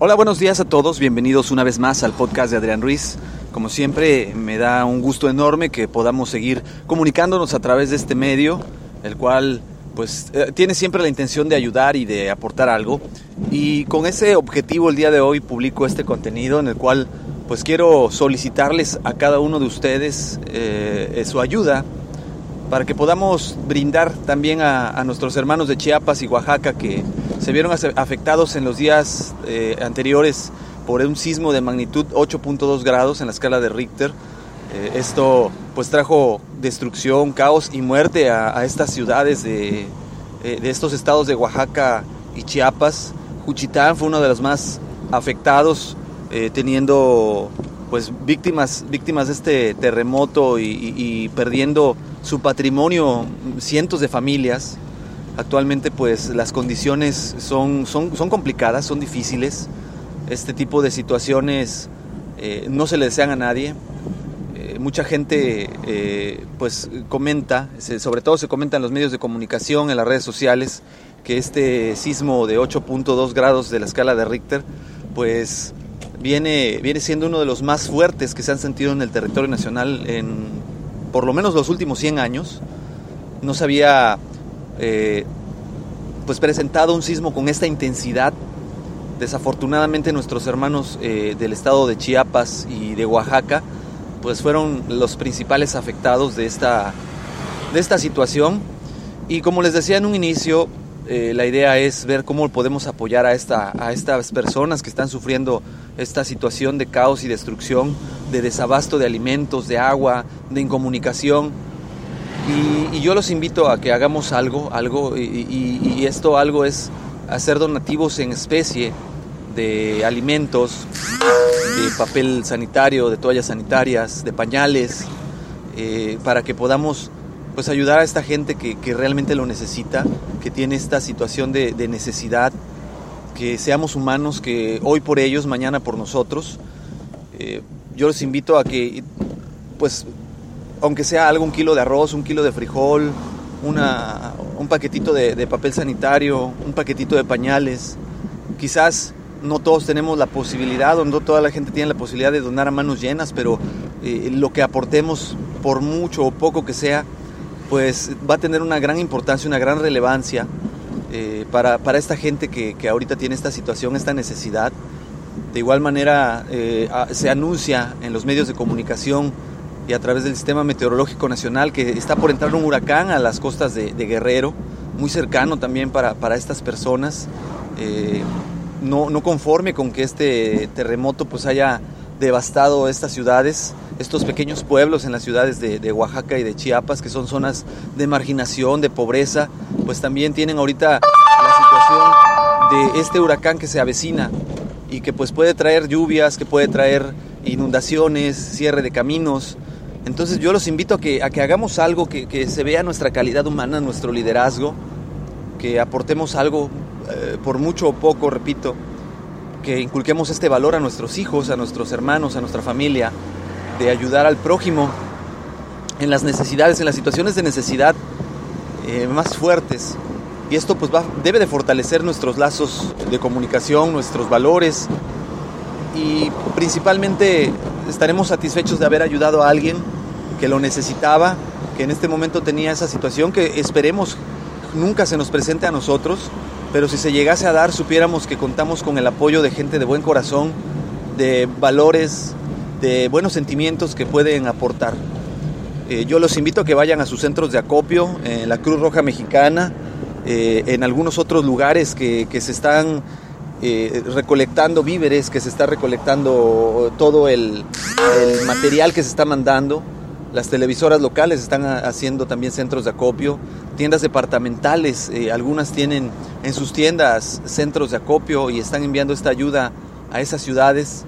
Hola, buenos días a todos. Bienvenidos una vez más al podcast de Adrián Ruiz. Como siempre, me da un gusto enorme que podamos seguir comunicándonos a través de este medio, el cual pues eh, tiene siempre la intención de ayudar y de aportar algo. Y con ese objetivo el día de hoy publico este contenido en el cual pues quiero solicitarles a cada uno de ustedes eh, su ayuda para que podamos brindar también a, nuestros hermanos de Chiapas y Oaxaca que se vieron afectados en los días eh, anteriores por un sismo de magnitud 8.2 grados en la escala de Richter. Eh, esto pues trajo destrucción, caos y muerte a, estas ciudades de, eh, de, estos estados de Oaxaca y Chiapas. Juchitán fue uno de los más afectados, teniendo pues víctimas, víctimas de este terremoto y perdiendo su patrimonio cientos de familias. Actualmente pues las condiciones son, son, son complicadas, son difíciles. Este tipo de situaciones eh, no se le desean a nadie. Eh, mucha gente eh, pues comenta, sobre todo se comenta en los medios de comunicación, en las redes sociales, que este sismo de 8.2 grados de la escala de Richter pues viene, viene siendo uno de los más fuertes que se han sentido en el territorio nacional en por lo menos los últimos 100 años, no se eh, pues presentado un sismo con esta intensidad. Desafortunadamente nuestros hermanos eh, del estado de Chiapas y de Oaxaca pues fueron los principales afectados de esta, de esta situación. Y como les decía en un inicio, eh, la idea es ver cómo podemos apoyar a, esta, a estas personas que están sufriendo esta situación de caos y destrucción, de desabasto de alimentos, de agua, de incomunicación. Y, yo los invito a que hagamos algo, algo y, esto algo es hacer donativos en especie de alimentos, de papel sanitario, de toallas sanitarias, de pañales, eh, para que podamos pues ayudar a esta gente que, realmente lo necesita, que tiene esta situación de, necesidad, que seamos humanos, que hoy por ellos, mañana por nosotros. Eh, yo los invito a que, pues, aunque sea algo, un kilo de arroz, un kilo de frijol, una, un paquetito de, papel sanitario, un paquetito de pañales, quizás no todos tenemos la posibilidad o no toda la gente tiene la posibilidad de donar a manos llenas, pero eh, lo que aportemos, por mucho o poco que sea, pues va a tener una gran importancia, una gran relevancia eh, para, esta gente que, ahorita tiene esta situación, esta necesidad. De igual manera eh, se anuncia en los medios de comunicación y a través del Sistema Meteorológico Nacional que está por entrar un huracán a las costas de, Guerrero, muy cercano también para, estas personas. Eh, no, no conforme con que este terremoto pues haya devastado estas ciudades, estos pequeños pueblos en las ciudades de, Oaxaca y de Chiapas, que son zonas de marginación, de pobreza, pues también tienen ahorita la situación de este huracán que se avecina y que pues puede traer lluvias, que puede traer inundaciones, cierre de caminos. Entonces yo los invito a que, hagamos algo, que, se vea nuestra calidad humana, nuestro liderazgo, que aportemos algo, eh, por mucho o poco, repito, que inculquemos este valor a nuestros hijos, a nuestros hermanos, a nuestra familia, de ayudar al prójimo en las necesidades, en las situaciones de necesidad eh, más fuertes. Y esto pues debe de fortalecer nuestros lazos de comunicación, nuestros valores y principalmente estaremos satisfechos de haber ayudado a alguien que lo necesitaba, que en este momento tenía esa situación que esperemos nunca se nos presente a nosotros, pero si se llegase a dar, supiéramos que contamos con el apoyo de gente de buen corazón, de valores, de buenos sentimientos que pueden aportar. Eh, yo los invito a que vayan a sus centros de acopio, en la Cruz Roja Mexicana, eh, en algunos otros lugares que, se están eh, recolectando víveres, que se está recolectando todo el, el, material que se está mandando. Las televisoras locales están haciendo también centros de acopio, tiendas departamentales, eh, algunas tienen en sus tiendas centros de acopio y están enviando esta ayuda a esas ciudades.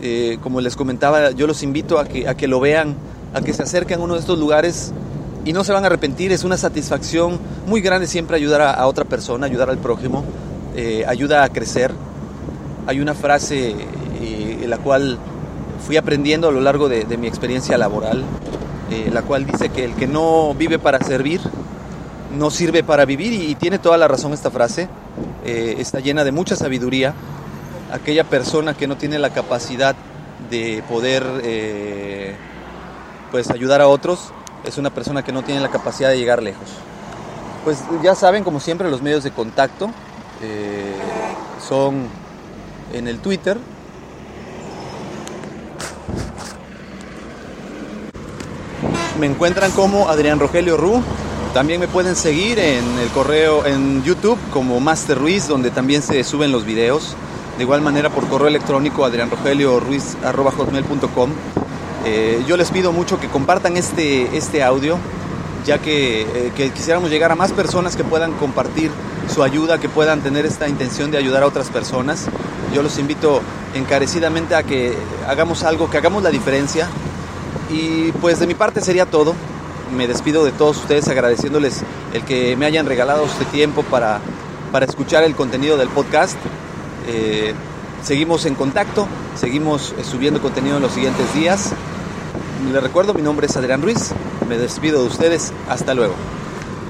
Eh, como les comentaba, yo los invito a que, a que lo vean, a que se acerquen a uno de estos lugares y no se van a arrepentir. Es una satisfacción muy grande siempre ayudar a, otra persona, ayudar al prójimo, eh, ayuda a crecer. Hay una frase en la cual fui aprendiendo a lo largo de, mi experiencia laboral, eh, la cual dice que el que no vive para servir, no sirve para vivir y, tiene toda la razón esta frase, eh, está llena de mucha sabiduría. Aquella persona que no tiene la capacidad de poder eh, pues ayudar a otros es una persona que no tiene la capacidad de llegar lejos. Pues ya saben, como siempre, los medios de contacto son en el Twitter, Me encuentran como Adrián Rogelio Ru. También me pueden seguir en el correo en YouTube como Master Ruiz, donde también se suben los videos. De igual manera por correo electrónico adrianrogelioruiz.com. Eh, yo les pido mucho que compartan este, este audio, ya que, eh, que quisiéramos llegar a más personas que puedan compartir su ayuda, que puedan tener esta intención de ayudar a otras personas. Yo los invito encarecidamente a que hagamos algo, que hagamos la diferencia, y pues de mi parte sería todo. Me despido de todos ustedes agradeciéndoles el que me hayan regalado este tiempo para, para escuchar el contenido del podcast. Eh, seguimos en contacto, seguimos eh, subiendo contenido en los siguientes días. Les recuerdo, mi nombre es Adrián Ruiz. Me despido de ustedes. Hasta luego.